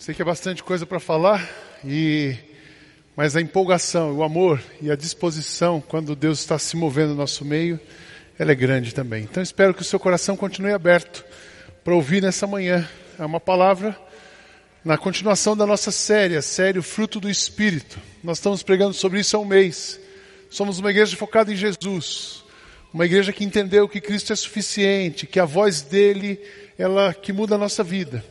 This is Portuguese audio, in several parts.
Sei que é bastante coisa para falar, e mas a empolgação, o amor e a disposição quando Deus está se movendo no nosso meio, ela é grande também. Então espero que o seu coração continue aberto para ouvir nessa manhã. É uma palavra na continuação da nossa série, a série O Fruto do Espírito. Nós estamos pregando sobre isso há um mês. Somos uma igreja focada em Jesus, uma igreja que entendeu que Cristo é suficiente, que a voz dele ela que muda a nossa vida.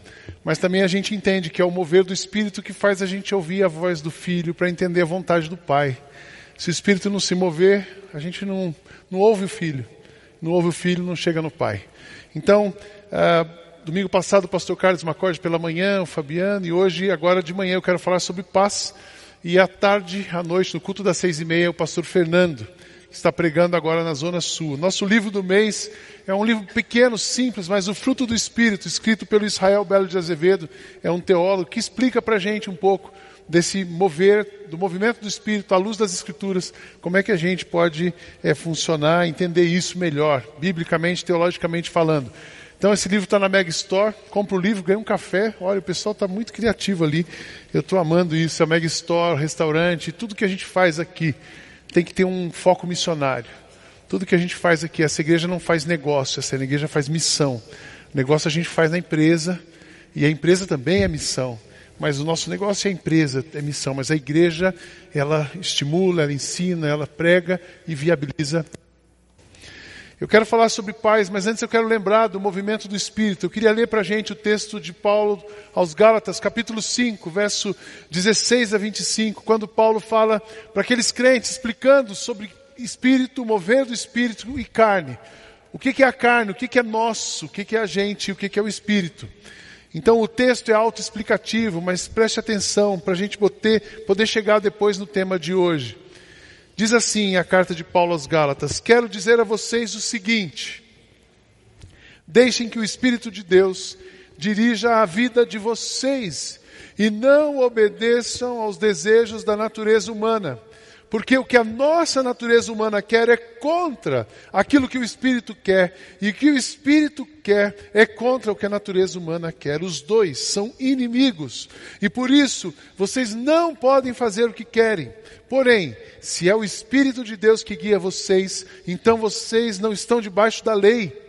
Mas também a gente entende que é o mover do Espírito que faz a gente ouvir a voz do Filho para entender a vontade do Pai. Se o Espírito não se mover, a gente não, não ouve o Filho. Não ouve o Filho, não chega no Pai. Então, uh, domingo passado o pastor Carlos Macorde pela manhã, o Fabiano, e hoje, agora de manhã, eu quero falar sobre paz. E à tarde, à noite, no culto das seis e meia, o pastor Fernando está pregando agora na Zona Sul. Nosso livro do mês é um livro pequeno, simples, mas o fruto do Espírito, escrito pelo Israel Belo de Azevedo, é um teólogo que explica para a gente um pouco desse mover, do movimento do Espírito, à luz das Escrituras, como é que a gente pode é, funcionar, entender isso melhor, biblicamente, teologicamente falando. Então esse livro está na Mega Store, compra o livro, ganha um café, olha, o pessoal está muito criativo ali, eu estou amando isso, a Mega Store, restaurante, tudo que a gente faz aqui tem que ter um foco missionário. Tudo que a gente faz aqui, essa igreja não faz negócio, essa igreja faz missão. O negócio a gente faz na empresa, e a empresa também é missão. Mas o nosso negócio é a empresa, é missão. Mas a igreja, ela estimula, ela ensina, ela prega e viabiliza eu quero falar sobre paz, mas antes eu quero lembrar do movimento do Espírito. Eu queria ler para a gente o texto de Paulo aos Gálatas, capítulo 5, verso 16 a 25, quando Paulo fala para aqueles crentes, explicando sobre Espírito, mover do Espírito e carne. O que, que é a carne, o que, que é nosso, o que, que é a gente o que, que é o Espírito. Então o texto é autoexplicativo, mas preste atenção para a gente poder, poder chegar depois no tema de hoje. Diz assim a carta de Paulo aos Gálatas: Quero dizer a vocês o seguinte: deixem que o Espírito de Deus dirija a vida de vocês e não obedeçam aos desejos da natureza humana porque o que a nossa natureza humana quer é contra aquilo que o Espírito quer, e o que o Espírito quer é contra o que a natureza humana quer. Os dois são inimigos, e por isso vocês não podem fazer o que querem. Porém, se é o Espírito de Deus que guia vocês, então vocês não estão debaixo da lei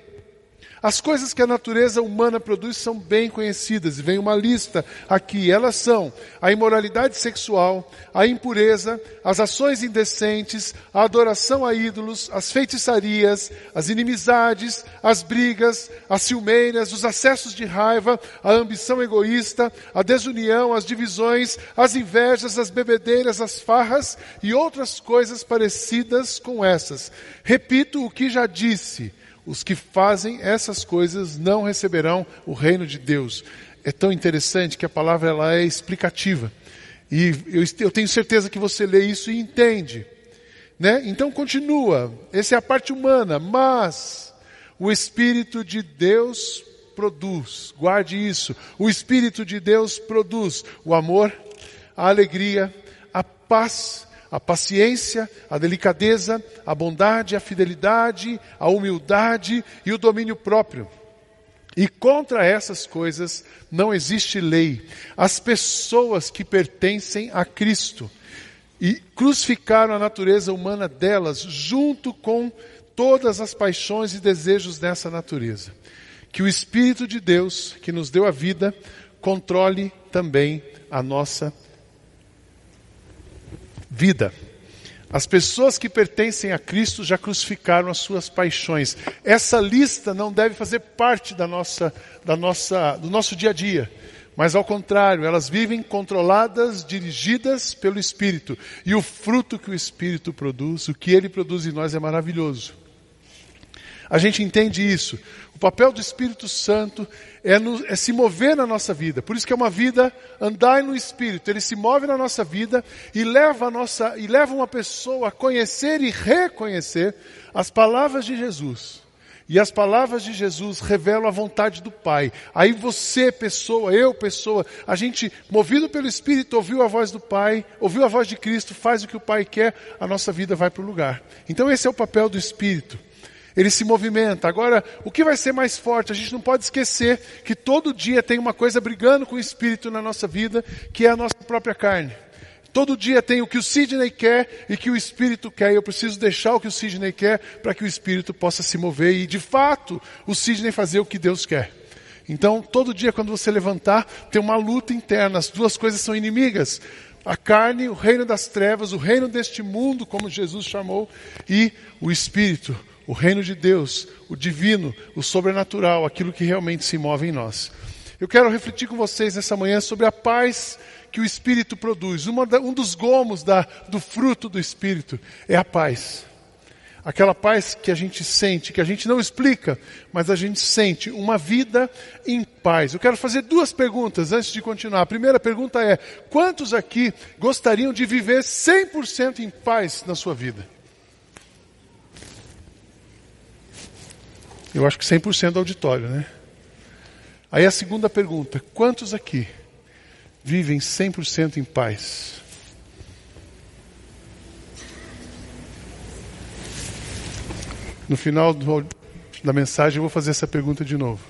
as coisas que a natureza humana produz são bem conhecidas, e vem uma lista aqui. Elas são a imoralidade sexual, a impureza, as ações indecentes, a adoração a ídolos, as feitiçarias, as inimizades, as brigas, as ciumeiras, os acessos de raiva, a ambição egoísta, a desunião, as divisões, as invejas, as bebedeiras, as farras e outras coisas parecidas com essas. Repito o que já disse os que fazem essas coisas não receberão o reino de Deus. É tão interessante que a palavra ela é explicativa. E eu, eu tenho certeza que você lê isso e entende. Né? Então continua. Essa é a parte humana, mas o Espírito de Deus produz. Guarde isso. O Espírito de Deus produz o amor, a alegria, a paz, a paciência, a delicadeza, a bondade, a fidelidade, a humildade e o domínio próprio. E contra essas coisas não existe lei. As pessoas que pertencem a Cristo e crucificaram a natureza humana delas junto com todas as paixões e desejos dessa natureza. Que o Espírito de Deus, que nos deu a vida, controle também a nossa vida. As pessoas que pertencem a Cristo já crucificaram as suas paixões. Essa lista não deve fazer parte da nossa, da nossa, do nosso dia a dia. Mas ao contrário, elas vivem controladas, dirigidas pelo Espírito. E o fruto que o Espírito produz, o que ele produz em nós é maravilhoso. A gente entende isso. O papel do Espírito Santo é, no, é, se mover na nossa vida. Por isso que é uma vida andar no Espírito. Ele se move na nossa vida e leva, nossa, e leva uma pessoa a conhecer e reconhecer as palavras de Jesus. E as palavras de Jesus revelam a vontade do Pai. Aí você, pessoa, eu, pessoa, a gente, movido pelo Espírito, ouviu a voz do Pai, ouviu a voz de Cristo, faz o que o Pai quer, a nossa vida vai para o lugar. Então esse é o papel do Espírito. Ele se movimenta. Agora, o que vai ser mais forte? A gente não pode esquecer que todo dia tem uma coisa brigando com o espírito na nossa vida, que é a nossa própria carne. Todo dia tem o que o Sidney quer e que o Espírito quer. E eu preciso deixar o que o Sidney quer para que o Espírito possa se mover e, de fato, o Sidney fazer o que Deus quer. Então, todo dia quando você levantar, tem uma luta interna. As duas coisas são inimigas. A carne, o reino das trevas, o reino deste mundo, como Jesus chamou, e o Espírito, o reino de Deus, o divino, o sobrenatural, aquilo que realmente se move em nós. Eu quero refletir com vocês nessa manhã sobre a paz que o Espírito produz. Da, um dos gomos da, do fruto do Espírito é a paz. Aquela paz que a gente sente, que a gente não explica, mas a gente sente uma vida em paz. Eu quero fazer duas perguntas antes de continuar. A primeira pergunta é: quantos aqui gostariam de viver 100% em paz na sua vida? Eu acho que 100% do auditório, né? Aí a segunda pergunta: quantos aqui vivem 100% em paz? No final do, da mensagem eu vou fazer essa pergunta de novo.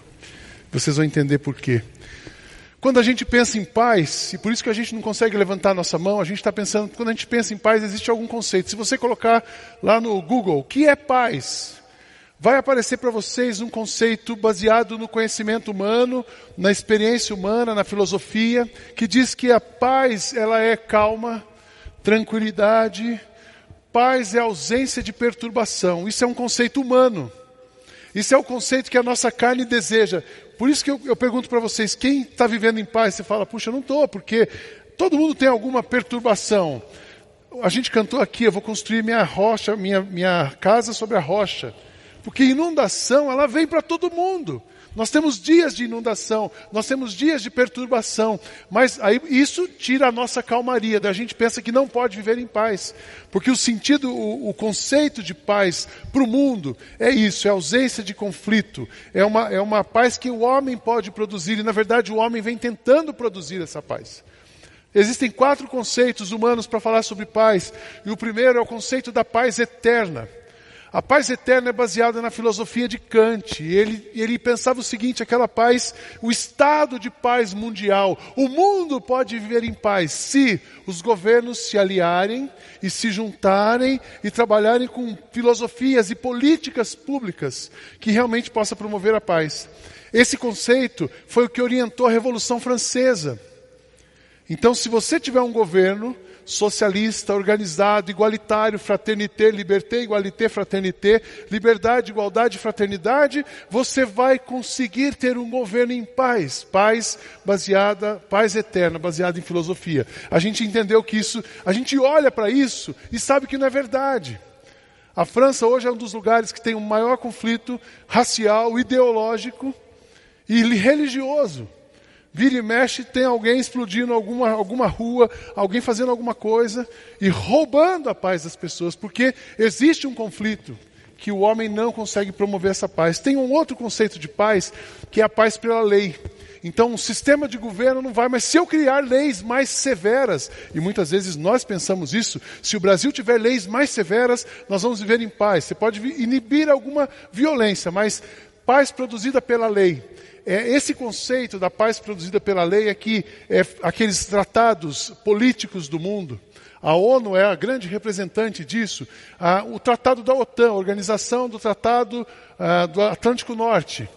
Vocês vão entender por quê. Quando a gente pensa em paz, e por isso que a gente não consegue levantar nossa mão, a gente está pensando, quando a gente pensa em paz, existe algum conceito. Se você colocar lá no Google, o que é paz? Vai aparecer para vocês um conceito baseado no conhecimento humano, na experiência humana, na filosofia, que diz que a paz, ela é calma, tranquilidade, Paz é ausência de perturbação. Isso é um conceito humano. Isso é o conceito que a nossa carne deseja. Por isso que eu, eu pergunto para vocês: quem está vivendo em paz? Você fala, puxa, eu não estou, porque todo mundo tem alguma perturbação. A gente cantou aqui: eu vou construir minha rocha, minha, minha casa sobre a rocha. Porque inundação, ela vem para todo mundo. Nós temos dias de inundação, nós temos dias de perturbação, mas aí isso tira a nossa calmaria. Da gente pensa que não pode viver em paz, porque o sentido, o, o conceito de paz para o mundo é isso, é ausência de conflito, é uma, é uma paz que o homem pode produzir e na verdade o homem vem tentando produzir essa paz. Existem quatro conceitos humanos para falar sobre paz, e o primeiro é o conceito da paz eterna. A paz eterna é baseada na filosofia de Kant. Ele, ele pensava o seguinte: aquela paz, o estado de paz mundial. O mundo pode viver em paz se os governos se aliarem e se juntarem e trabalharem com filosofias e políticas públicas que realmente possa promover a paz. Esse conceito foi o que orientou a Revolução Francesa. Então, se você tiver um governo socialista, organizado, igualitário, fraternité, liberté, igualité, fraternité, liberdade, igualdade, fraternidade, você vai conseguir ter um governo em paz, paz baseada, paz eterna, baseada em filosofia. A gente entendeu que isso, a gente olha para isso e sabe que não é verdade. A França hoje é um dos lugares que tem o maior conflito racial, ideológico e religioso. Vira e mexe, tem alguém explodindo alguma, alguma rua, alguém fazendo alguma coisa e roubando a paz das pessoas, porque existe um conflito que o homem não consegue promover essa paz. Tem um outro conceito de paz, que é a paz pela lei. Então, o sistema de governo não vai, mas se eu criar leis mais severas, e muitas vezes nós pensamos isso, se o Brasil tiver leis mais severas, nós vamos viver em paz. Você pode inibir alguma violência, mas paz produzida pela lei é, esse conceito da paz produzida pela lei é que é, aqueles tratados políticos do mundo, a ONU é a grande representante disso, o tratado da OTAN, organização do tratado do Atlântico Norte.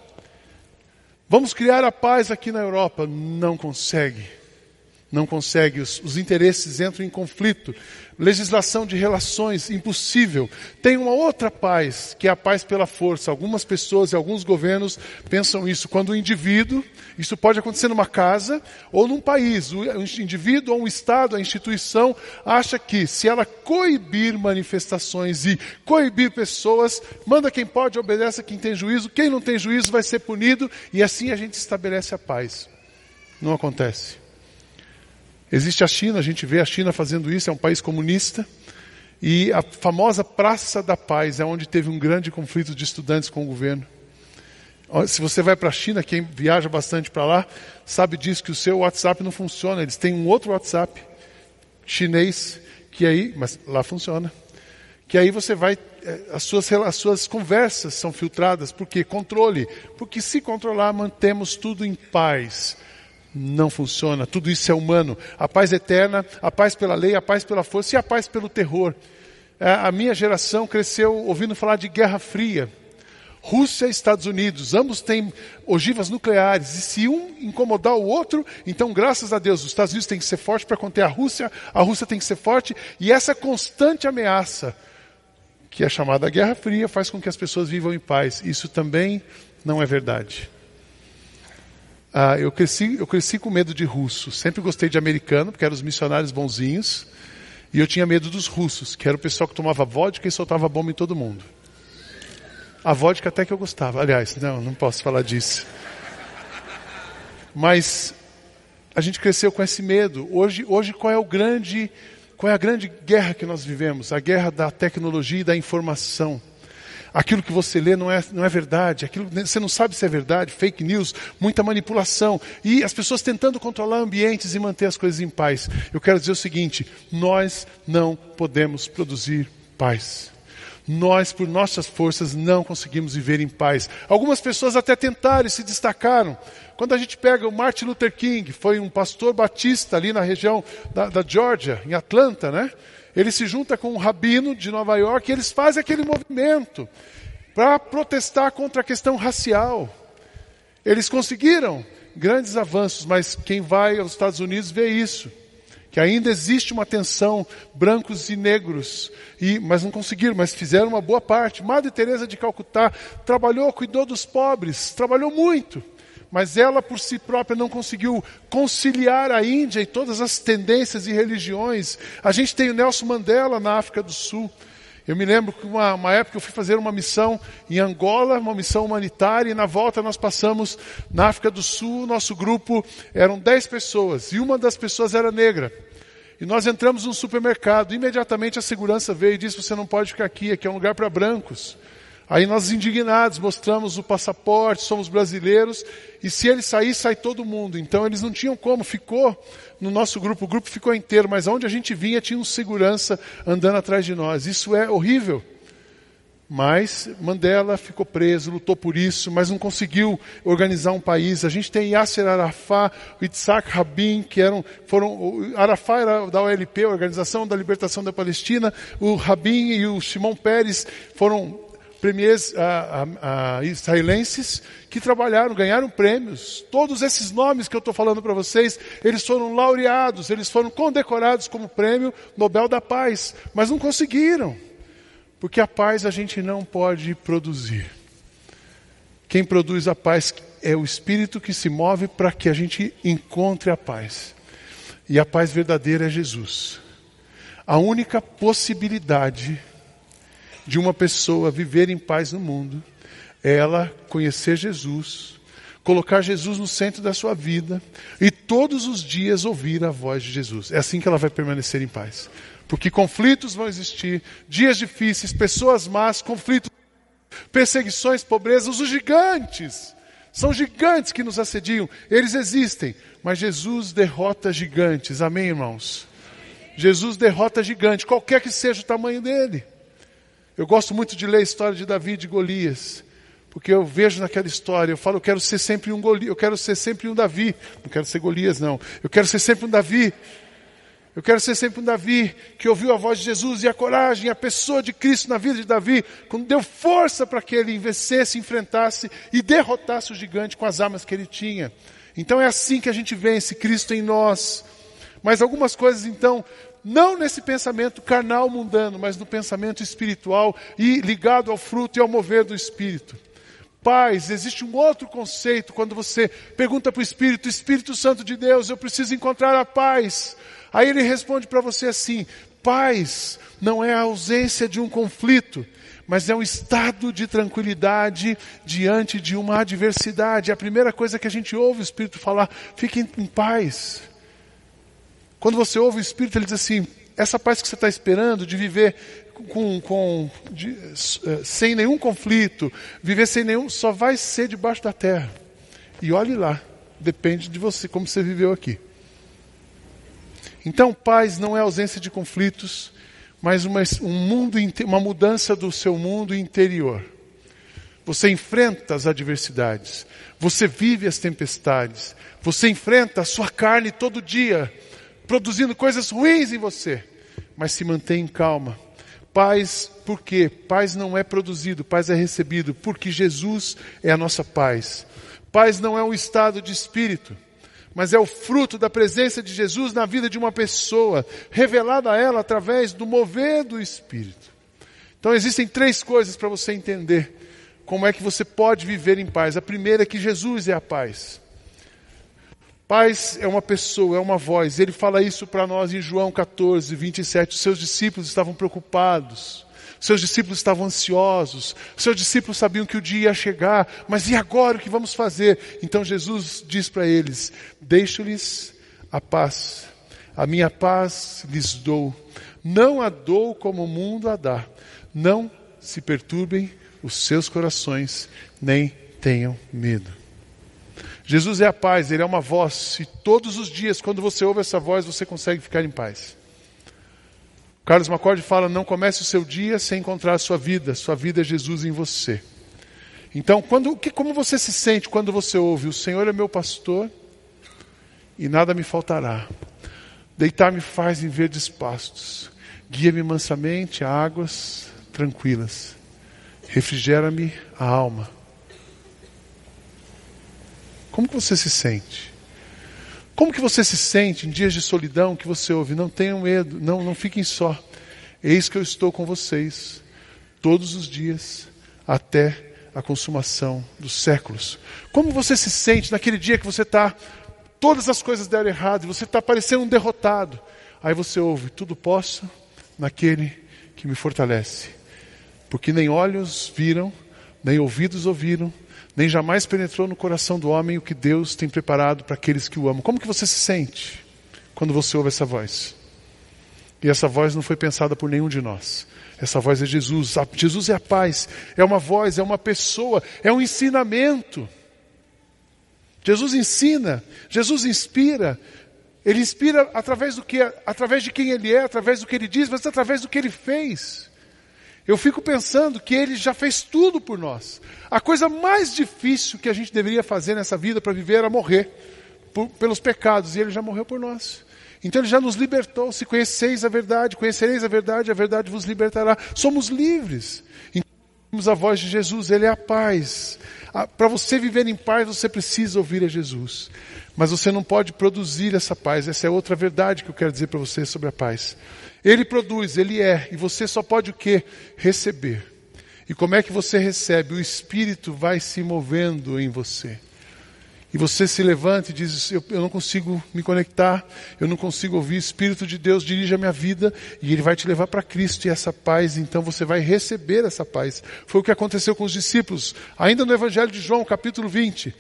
Vamos criar a paz aqui na Europa. Não consegue. Não consegue. Os, os interesses entram em conflito legislação de relações impossível. Tem uma outra paz, que é a paz pela força. Algumas pessoas e alguns governos pensam isso. Quando o indivíduo, isso pode acontecer numa casa ou num país, o indivíduo ou um Estado, a instituição, acha que se ela coibir manifestações e coibir pessoas, manda quem pode, obedece quem tem juízo, quem não tem juízo vai ser punido e assim a gente estabelece a paz. Não acontece. Existe a China, a gente vê a China fazendo isso, é um país comunista. E a famosa Praça da Paz é onde teve um grande conflito de estudantes com o governo. Se você vai para a China, quem viaja bastante para lá, sabe disso que o seu WhatsApp não funciona. Eles têm um outro WhatsApp chinês que aí, mas lá funciona, que aí você vai, eh, as suas, as suas conversas são filtradas. Por quê? Controle. Porque se controlar, mantemos tudo em paz. Não funciona, tudo isso é humano. A paz eterna, a paz pela lei, a paz pela força e a paz pelo terror. Eh, a minha geração cresceu ouvindo falar de Guerra Fria. Rússia e Estados Unidos, ambos têm ogivas nucleares, e se um incomodar o outro, então, graças a Deus, os Estados Unidos têm que ser forte para conter a Rússia, a Rússia tem que ser forte, e essa constante ameaça, que é chamada Guerra Fria, faz com que as pessoas vivam em paz. Isso também não é verdade. Ah, eu, cresci, eu cresci com medo de russo, sempre gostei de americano, porque eram os missionários bonzinhos, e eu tinha medo dos russos, que era o pessoal que tomava vodka e soltava bomba em todo mundo. A vodka até que eu gostava. Aliás, não, não posso falar disso. Mas a gente cresceu com esse medo. Hoje, hoje qual é o grande, qual é a grande guerra que nós vivemos? A guerra da tecnologia e da informação. Aquilo que você lê não é, não é verdade, aquilo você não sabe se é verdade, fake news, muita manipulação e as pessoas tentando controlar ambientes e manter as coisas em paz. Eu quero dizer o seguinte: nós não podemos produzir paz nós, por nossas forças, não conseguimos viver em paz. Algumas pessoas até tentaram e se destacaram. Quando a gente pega o Martin Luther King, foi um pastor batista ali na região da, da Georgia, em Atlanta, né? Ele se junta com um rabino de Nova York e eles fazem aquele movimento para protestar contra a questão racial. Eles conseguiram grandes avanços, mas quem vai aos Estados Unidos vê isso que ainda existe uma tensão brancos e negros, e, mas não conseguiram, mas fizeram uma boa parte. Madre Teresa de Calcutá trabalhou, cuidou dos pobres, trabalhou muito, mas ela por si própria não conseguiu conciliar a Índia e todas as tendências e religiões. A gente tem o Nelson Mandela na África do Sul. Eu me lembro que uma, uma, época eu fui fazer uma missão em Angola, uma missão humanitária, e na volta nós passamos na África do Sul, nosso grupo eram dez pessoas, e uma das pessoas era negra. E nós entramos num supermercado, imediatamente a segurança veio e disse, você não pode ficar aqui, aqui é um lugar para brancos. Aí nós indignados mostramos o passaporte, somos brasileiros, e se ele sair, sai todo mundo. Então eles não tinham como, ficou no nosso grupo, o grupo ficou inteiro, mas onde a gente vinha tinha um segurança andando atrás de nós. Isso é horrível. Mas Mandela ficou preso, lutou por isso, mas não conseguiu organizar um país. A gente tem Yasser Arafat, o Itzhak Rabin, que eram, foram, Arafat era da OLP, Organização da Libertação da Palestina, o Rabin e o Shimon Peres foram premiers ah, ah, ah, israelenses que trabalharam, ganharam prêmios. Todos esses nomes que eu estou falando para vocês, eles foram laureados, eles foram condecorados como prêmio Nobel da Paz, mas não conseguiram, porque a paz a gente não pode produzir. Quem produz a paz é o Espírito que se move para que a gente encontre a paz. E a paz verdadeira é Jesus. A única possibilidade de uma pessoa viver em paz no mundo é ela conhecer Jesus, colocar Jesus no centro da sua vida e todos os dias ouvir a voz de Jesus. É assim que ela vai permanecer em paz. Porque conflitos vão existir, dias difíceis, pessoas más, conflitos, perseguições, pobrezas, os gigantes. São gigantes que nos assediam, eles existem, mas Jesus derrota gigantes. Amém, irmãos? Jesus derrota gigante, qualquer que seja o tamanho dele. Eu gosto muito de ler a história de Davi e de Golias, porque eu vejo naquela história, eu falo, eu quero ser sempre um Golias, eu quero ser sempre um Davi, não quero ser Golias não, eu quero ser sempre um Davi, eu quero ser sempre um Davi que ouviu a voz de Jesus e a coragem, a pessoa de Cristo na vida de Davi, quando deu força para que ele vencesse, enfrentasse e derrotasse o gigante com as armas que ele tinha. Então é assim que a gente vence Cristo em nós. Mas algumas coisas então não nesse pensamento carnal mundano, mas no pensamento espiritual e ligado ao fruto e ao mover do Espírito. Paz, existe um outro conceito quando você pergunta para o Espírito, Espírito Santo de Deus, eu preciso encontrar a paz. Aí ele responde para você assim: paz não é a ausência de um conflito, mas é um estado de tranquilidade diante de uma adversidade. É a primeira coisa que a gente ouve o Espírito falar, fique em paz. Quando você ouve o Espírito, ele diz assim: essa paz que você está esperando de viver com, com de, eh, sem nenhum conflito, viver sem nenhum, só vai ser debaixo da terra. E olhe lá, depende de você, como você viveu aqui. Então, paz não é ausência de conflitos, mas uma, um mundo, uma mudança do seu mundo interior. Você enfrenta as adversidades, você vive as tempestades, você enfrenta a sua carne todo dia, produzindo coisas ruins em você, mas se mantém calma. Paz, por quê? Paz não é produzido, paz é recebido, porque Jesus é a nossa paz. Paz não é um estado de espírito, mas é o fruto da presença de Jesus na vida de uma pessoa, revelada a ela através do mover do Espírito. Então existem três coisas para você entender como é que você pode viver em paz. A primeira é que Jesus é a paz. Paz é uma pessoa, é uma voz. Ele fala isso para nós em João 14, 27. Os seus discípulos estavam preocupados. Seus discípulos estavam ansiosos. Seus discípulos sabiam que o dia ia chegar. Mas e agora o que vamos fazer? Então Jesus diz para eles: Deixo-lhes a paz. A minha paz lhes dou. Não a dou como o mundo a dá. Não se perturbem os seus corações, nem tenham medo. Jesus é a paz, Ele é uma voz, e todos os dias, quando você ouve essa voz, você consegue ficar em paz. Carlos Macorde fala: não comece o seu dia sem encontrar a sua vida, sua vida é Jesus em você. Então, quando, que, como você se sente quando você ouve: O Senhor é meu pastor e nada me faltará. Deitar-me faz em verdes pastos, guia-me mansamente a águas tranquilas, refrigera-me a alma. Como que você se sente? Como que você se sente em dias de solidão que você ouve? Não tenham medo, não, não fiquem só. Eis que eu estou com vocês todos os dias até a consumação dos séculos. Como você se sente naquele dia que você está, todas as coisas deram errado, e você está parecendo um derrotado. Aí você ouve, tudo posso naquele que me fortalece. Porque nem olhos viram, nem ouvidos ouviram, nem jamais penetrou no coração do homem o que Deus tem preparado para aqueles que o amam. Como que você se sente quando você ouve essa voz? E essa voz não foi pensada por nenhum de nós. Essa voz é Jesus. Jesus é a paz, é uma voz, é uma pessoa, é um ensinamento. Jesus ensina, Jesus inspira. Ele inspira através do que, através de quem ele é, através do que ele diz, mas através do que ele fez. Eu fico pensando que Ele já fez tudo por nós. A coisa mais difícil que a gente deveria fazer nessa vida para viver era morrer por, pelos pecados, e Ele já morreu por nós. Então Ele já nos libertou. Se conheceis a verdade, conhecereis a verdade, a verdade vos libertará. Somos livres. Então, a voz de Jesus, Ele é a paz. Para você viver em paz, você precisa ouvir a Jesus. Mas você não pode produzir essa paz. Essa é outra verdade que eu quero dizer para você sobre a paz. Ele produz, ele é, e você só pode o que? Receber. E como é que você recebe? O Espírito vai se movendo em você. E você se levanta e diz: eu, eu, não consigo me conectar, eu não consigo ouvir. Espírito de Deus dirige a minha vida e Ele vai te levar para Cristo e essa paz. Então você vai receber essa paz. Foi o que aconteceu com os discípulos, ainda no Evangelho de João, capítulo 20.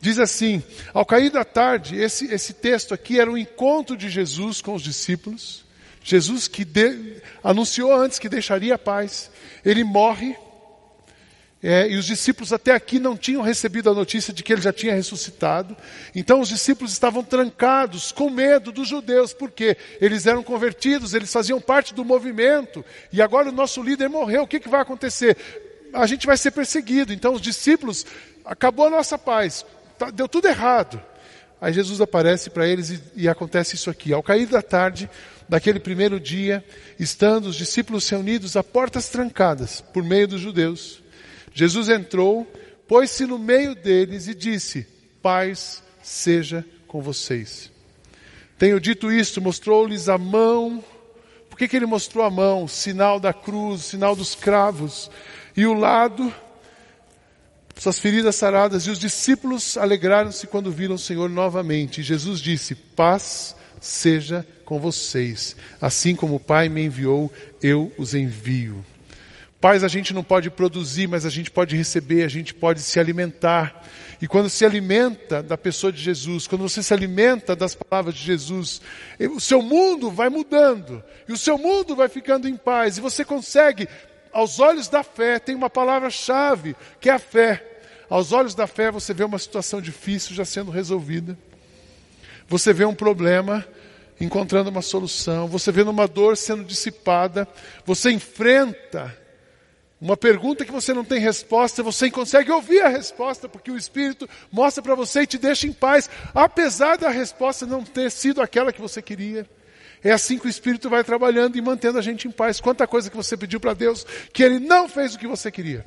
Diz assim: ao cair da tarde, esse, esse texto aqui era o encontro de Jesus com os discípulos. Jesus que de, anunciou antes que deixaria a paz, ele morre, é, e os discípulos até aqui não tinham recebido a notícia de que ele já tinha ressuscitado. Então os discípulos estavam trancados, com medo dos judeus, porque eles eram convertidos, eles faziam parte do movimento, e agora o nosso líder morreu, o que, que vai acontecer? A gente vai ser perseguido. Então os discípulos, acabou a nossa paz, tá, deu tudo errado. Aí Jesus aparece para eles e, e acontece isso aqui. Ao cair da tarde, daquele primeiro dia, estando os discípulos reunidos a portas trancadas por meio dos judeus, Jesus entrou, pôs-se no meio deles e disse: Paz seja com vocês. Tenho dito isto, mostrou-lhes a mão. Por que, que ele mostrou a mão? Sinal da cruz, sinal dos cravos. E o lado, suas feridas saradas. E os discípulos alegraram-se quando viram o Senhor novamente. E Jesus disse: Paz seja com vocês. Assim como o Pai me enviou, eu os envio. Paz a gente não pode produzir, mas a gente pode receber, a gente pode se alimentar. E quando se alimenta da pessoa de Jesus, quando você se alimenta das palavras de Jesus, o seu mundo vai mudando, e o seu mundo vai ficando em paz, e você consegue, aos olhos da fé, tem uma palavra-chave, que é a fé. Aos olhos da fé, você vê uma situação difícil já sendo resolvida. Você vê um problema encontrando uma solução, você vendo uma dor sendo dissipada, você enfrenta uma pergunta que você não tem resposta, você consegue ouvir a resposta, porque o Espírito mostra para você e te deixa em paz, apesar da resposta não ter sido aquela que você queria. É assim que o Espírito vai trabalhando e mantendo a gente em paz. Quanta coisa que você pediu para Deus que Ele não fez o que você queria.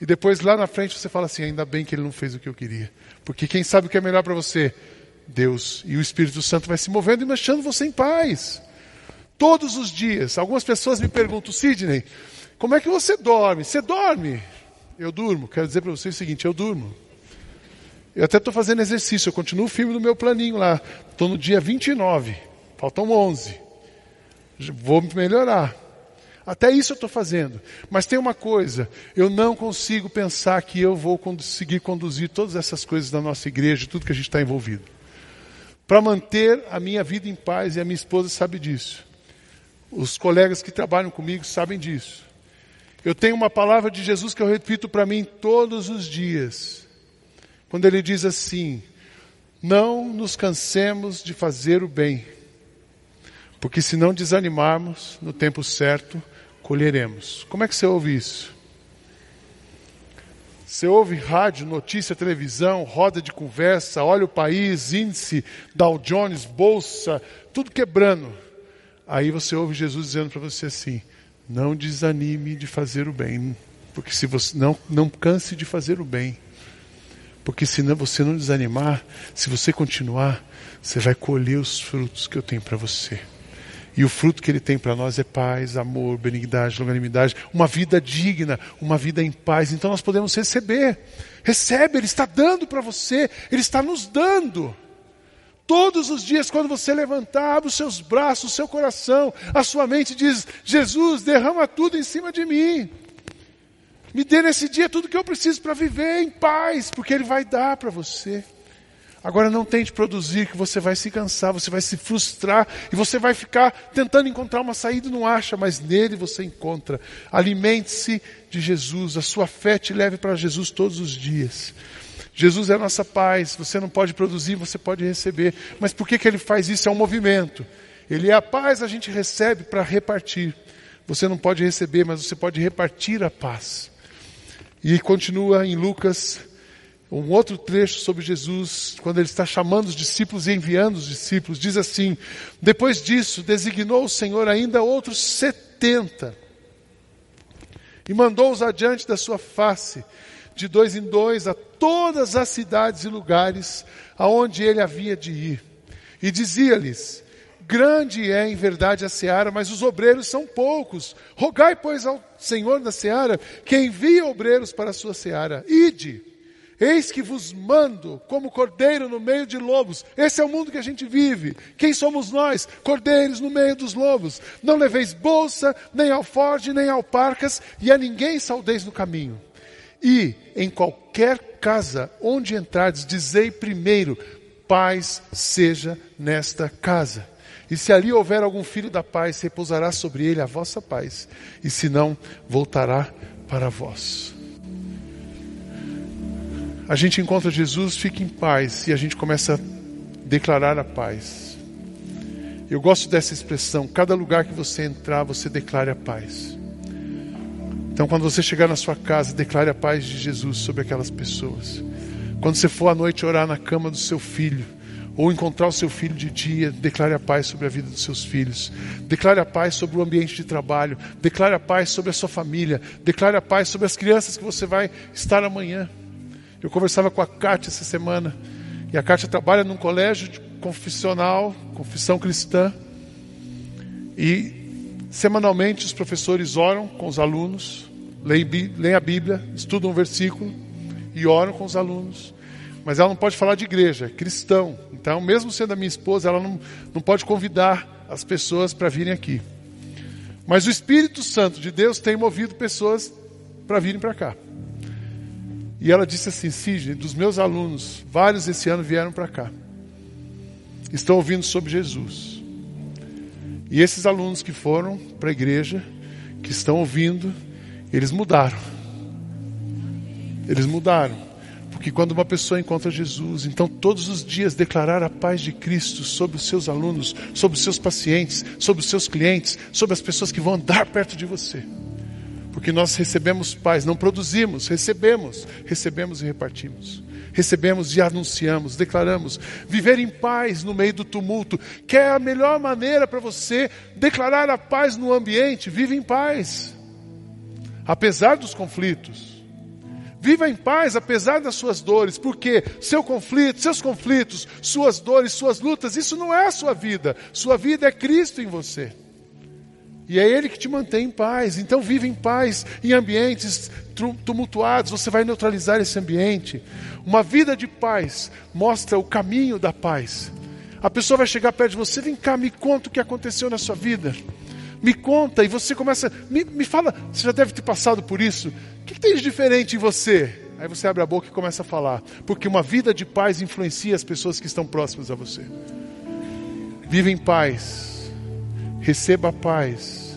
E depois lá na frente você fala assim: ainda bem que Ele não fez o que eu queria. Porque quem sabe o que é melhor para você? Deus. E o Espírito Santo vai se movendo e deixando você em paz. Todos os dias. Algumas pessoas me perguntam, Sidney, como é que você dorme? Você dorme? Eu durmo. Quero dizer para você o seguinte: eu durmo. Eu até estou fazendo exercício, eu continuo firme no meu planinho lá. Estou no dia 29. Faltam 11. Vou melhorar. Até isso eu estou fazendo. Mas tem uma coisa: eu não consigo pensar que eu vou conseguir conduzir todas essas coisas da nossa igreja, tudo que a gente está envolvido. Para manter a minha vida em paz, e a minha esposa sabe disso. Os colegas que trabalham comigo sabem disso. Eu tenho uma palavra de Jesus que eu repito para mim todos os dias. Quando ele diz assim: Não nos cansemos de fazer o bem porque se não desanimarmos, no tempo certo, colheremos. Como é que você ouve isso? Você ouve rádio, notícia, televisão, roda de conversa, olha o país, índice, Dow Jones, bolsa, tudo quebrando. Aí você ouve Jesus dizendo para você assim: não desanime de fazer o bem, porque se você não não canse de fazer o bem, porque se não, você não desanimar, se você continuar, você vai colher os frutos que eu tenho para você. E o fruto que ele tem para nós é paz, amor, benignidade, longanimidade, uma vida digna, uma vida em paz. Então nós podemos receber. Recebe, ele está dando para você, ele está nos dando. Todos os dias, quando você levantar, abre os seus braços, o seu coração, a sua mente diz: Jesus, derrama tudo em cima de mim. Me dê nesse dia tudo que eu preciso para viver em paz, porque Ele vai dar para você. Agora não tente produzir, que você vai se cansar, você vai se frustrar e você vai ficar tentando encontrar uma saída e não acha, mas nele você encontra. Alimente-se de Jesus, a sua fé te leve para Jesus todos os dias. Jesus é a nossa paz, você não pode produzir, você pode receber. Mas por que, que ele faz isso? É um movimento. Ele é a paz, a gente recebe para repartir. Você não pode receber, mas você pode repartir a paz. E continua em Lucas um outro trecho sobre Jesus, quando ele está chamando os discípulos e enviando os discípulos, diz assim: Depois disso, designou o Senhor ainda outros setenta e mandou-os adiante da sua face, de dois em dois, a todas as cidades e lugares aonde ele havia de ir. E dizia-lhes: Grande é em verdade a seara, mas os obreiros são poucos. Rogai, pois, ao Senhor da seara que envie obreiros para a sua seara. Ide Eis que vos mando como cordeiro no meio de lobos. Esse é o mundo que a gente vive. Quem somos nós? Cordeiros no meio dos lobos. Não leveis bolsa, nem alforge, nem alparcas, e a ninguém saudeis no caminho. E em qualquer casa onde entrardes, dizei primeiro: paz seja nesta casa. E se ali houver algum filho da paz, repousará sobre ele a vossa paz, e se não, voltará para vós a gente encontra Jesus, fica em paz e a gente começa a declarar a paz. Eu gosto dessa expressão, cada lugar que você entrar, você declare a paz. Então, quando você chegar na sua casa, declare a paz de Jesus sobre aquelas pessoas. Quando você for à noite orar na cama do seu filho, ou encontrar o seu filho de dia, declare a paz sobre a vida dos seus filhos. Declare a paz sobre o ambiente de trabalho. Declare a paz sobre a sua família. Declare a paz sobre as crianças que você vai estar amanhã. Eu conversava com a Kátia essa semana, e a Kátia trabalha num colégio confissional, confissão cristã, e semanalmente os professores oram com os alunos, leem, a Bíblia, estudam um versículo e oram com os alunos. Mas ela não pode falar de igreja, é cristão. Então, mesmo sendo a minha esposa, ela não, não pode convidar as pessoas para virem aqui. Mas o Espírito Santo de Deus tem movido pessoas para virem para cá. E ela disse assim: Sidney, dos meus alunos, vários esse ano vieram para cá. Estão ouvindo sobre Jesus. E esses alunos que foram para a igreja, que estão ouvindo, eles mudaram. Eles mudaram. Porque quando uma pessoa encontra Jesus, então todos os dias declarar a paz de Cristo sobre os seus alunos, sobre os seus pacientes, sobre os seus clientes, sobre as pessoas que vão andar perto de você. Porque nós recebemos paz, não produzimos, recebemos, recebemos e repartimos. Recebemos e anunciamos, declaramos. Viver em paz no meio do tumulto, que é a melhor maneira para você declarar a paz no ambiente. Vive em paz, apesar dos conflitos. Viva em paz apesar das suas dores, porque seu conflito, seus conflitos, suas dores, suas lutas, isso não é a sua vida. Sua vida é Cristo em você. E é Ele que te mantém em paz. Então vive em paz em ambientes tumultuados. Você vai neutralizar esse ambiente. Uma vida de paz mostra o caminho da paz. A pessoa vai chegar perto de você, vem cá, me conta o que aconteceu na sua vida. Me conta, e você começa, me, me fala, você já deve ter passado por isso. O que, que tem de diferente em você? Aí você abre a boca e começa a falar. Porque uma vida de paz influencia as pessoas que estão próximas a você. Vive em paz. Receba a paz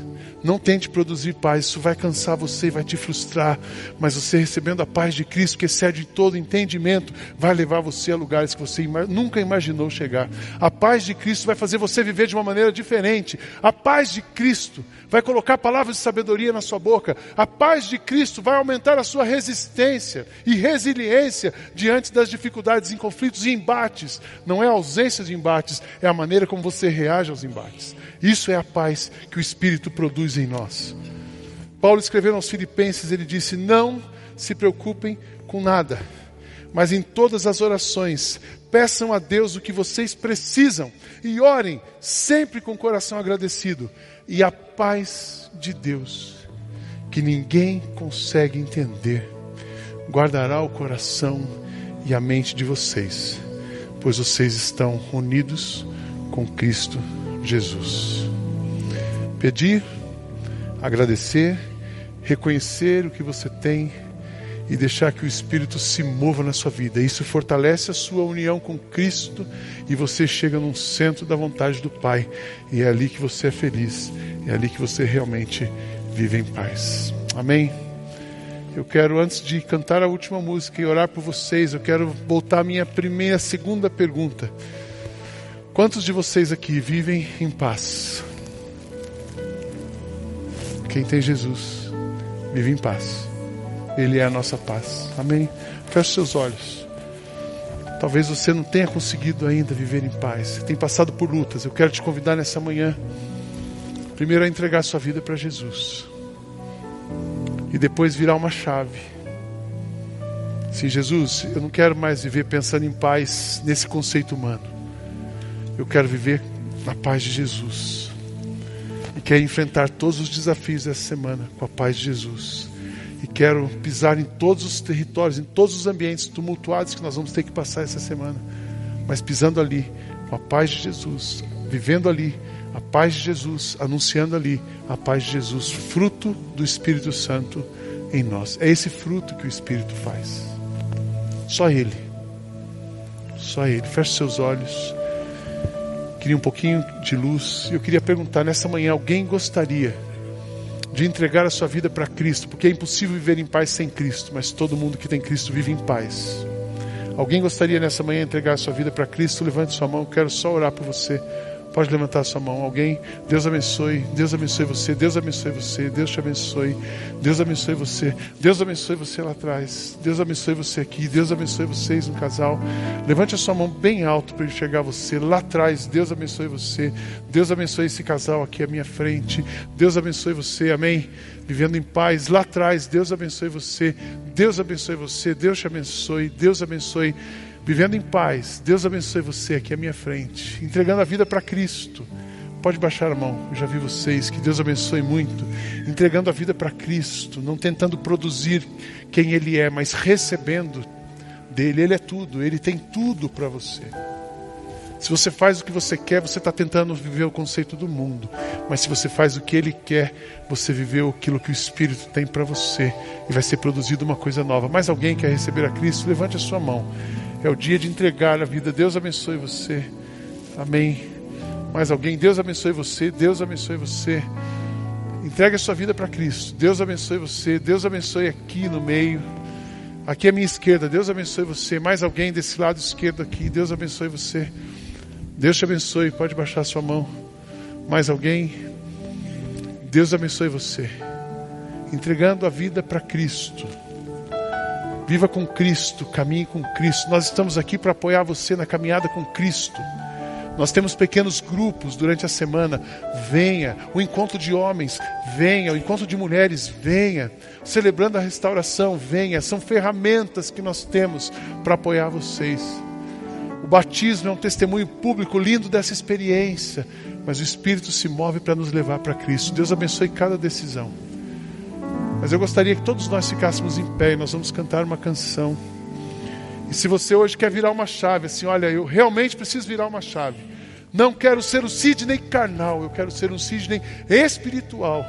não tente produzir paz, isso vai cansar você e vai te frustrar. Mas você recebendo a paz de Cristo, que excede todo entendimento, vai levar você a lugares que você nunca imaginou chegar. A paz de Cristo vai fazer você viver de uma maneira diferente. A paz de Cristo vai colocar palavras de sabedoria na sua boca. A paz de Cristo vai aumentar a sua resistência e resiliência diante das dificuldades em conflitos e embates. Não é a ausência de embates, é a maneira como você reage aos embates. Isso é a paz que o Espírito produz em nós. Paulo escreveu aos Filipenses, ele disse: Não se preocupem com nada, mas em todas as orações peçam a Deus o que vocês precisam e orem sempre com o coração agradecido. E a paz de Deus, que ninguém consegue entender, guardará o coração e a mente de vocês, pois vocês estão unidos com Cristo Jesus. Pedir, agradecer, reconhecer o que você tem e deixar que o Espírito se mova na sua vida. Isso fortalece a sua união com Cristo e você chega num centro da vontade do Pai. E é ali que você é feliz, é ali que você realmente vive em paz. Amém? Eu quero, antes de cantar a última música e orar por vocês, eu quero voltar à minha primeira, segunda pergunta. Quantos de vocês aqui vivem em paz? Quem tem Jesus vive em paz. Ele é a nossa paz. Amém? Feche seus olhos. Talvez você não tenha conseguido ainda viver em paz. Você tem passado por lutas. Eu quero te convidar nessa manhã, primeiro a entregar sua vida para Jesus. E depois virar uma chave. Sim, Jesus, eu não quero mais viver pensando em paz nesse conceito humano. Eu quero viver na paz de Jesus. E quero enfrentar todos os desafios dessa semana com a paz de Jesus. E quero pisar em todos os territórios, em todos os ambientes tumultuados que nós vamos ter que passar essa semana. Mas pisando ali, com a paz de Jesus, vivendo ali, a paz de Jesus, anunciando ali a paz de Jesus, fruto do Espírito Santo em nós. É esse fruto que o Espírito faz. Só Ele. Só Ele. Feche seus olhos queria um pouquinho de luz. Eu queria perguntar nessa manhã: alguém gostaria de entregar a sua vida para Cristo? Porque é impossível viver em paz sem Cristo, mas todo mundo que tem Cristo vive em paz. Alguém gostaria nessa manhã de entregar a sua vida para Cristo? Levante sua mão, quero só orar por você. Pode levantar sua mão. Alguém, Deus abençoe, Deus abençoe você, Deus abençoe você, Deus te abençoe, Deus abençoe você, Deus abençoe você lá atrás, Deus abençoe você aqui, Deus abençoe vocês no casal. Levante a sua mão bem alto para enxergar você lá atrás, Deus abençoe você, Deus abençoe esse casal aqui à minha frente, Deus abençoe você, amém. Vivendo em paz lá atrás, Deus abençoe você, Deus abençoe você, Deus te abençoe, Deus abençoe vivendo em paz. Deus abençoe você aqui à minha frente, entregando a vida para Cristo. Pode baixar a mão, eu já vi vocês. Que Deus abençoe muito. Entregando a vida para Cristo, não tentando produzir quem Ele é, mas recebendo dele. Ele é tudo, Ele tem tudo para você. Se você faz o que você quer, você está tentando viver o conceito do mundo. Mas se você faz o que Ele quer, você viveu aquilo que o Espírito tem para você. E vai ser produzido uma coisa nova. Mais alguém quer receber a Cristo? Levante a sua mão. É o dia de entregar a vida. Deus abençoe você. Amém. Mais alguém? Deus abençoe você. Deus abençoe você. Entregue a sua vida para Cristo. Deus abençoe você. Deus abençoe aqui no meio. Aqui à minha esquerda, Deus abençoe você. Mais alguém desse lado esquerdo aqui, Deus abençoe você. Deus te abençoe, pode baixar sua mão. Mais alguém? Deus abençoe você. Entregando a vida para Cristo. Viva com Cristo, caminhe com Cristo. Nós estamos aqui para apoiar você na caminhada com Cristo. Nós temos pequenos grupos durante a semana. Venha. O encontro de homens, venha. O encontro de mulheres, venha. Celebrando a restauração, venha. São ferramentas que nós temos para apoiar vocês. O batismo é um testemunho público lindo dessa experiência. Mas o Espírito se move para nos levar para Cristo. Deus abençoe cada decisão. Mas eu gostaria que todos nós ficássemos em pé e nós vamos cantar uma canção. E se você hoje quer virar uma chave, assim, olha, eu realmente preciso virar uma chave. Não quero ser um Sidney carnal, eu quero ser um Sidney espiritual.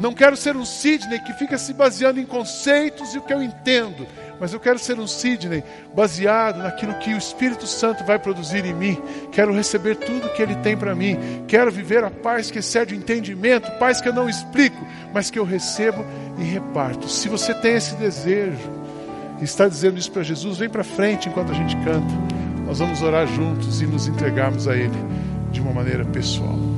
Não quero ser um Sidney que fica se baseando em conceitos e o que eu entendo, mas eu quero ser um Sidney baseado naquilo que o Espírito Santo vai produzir em mim. Quero receber tudo que ele tem para mim. Quero viver a paz que excede o entendimento, paz que eu não explico, mas que eu recebo e reparto. Se você tem esse desejo, está dizendo isso para Jesus, vem para frente enquanto a gente canta. Nós vamos orar juntos e nos entregarmos a Ele de uma maneira pessoal.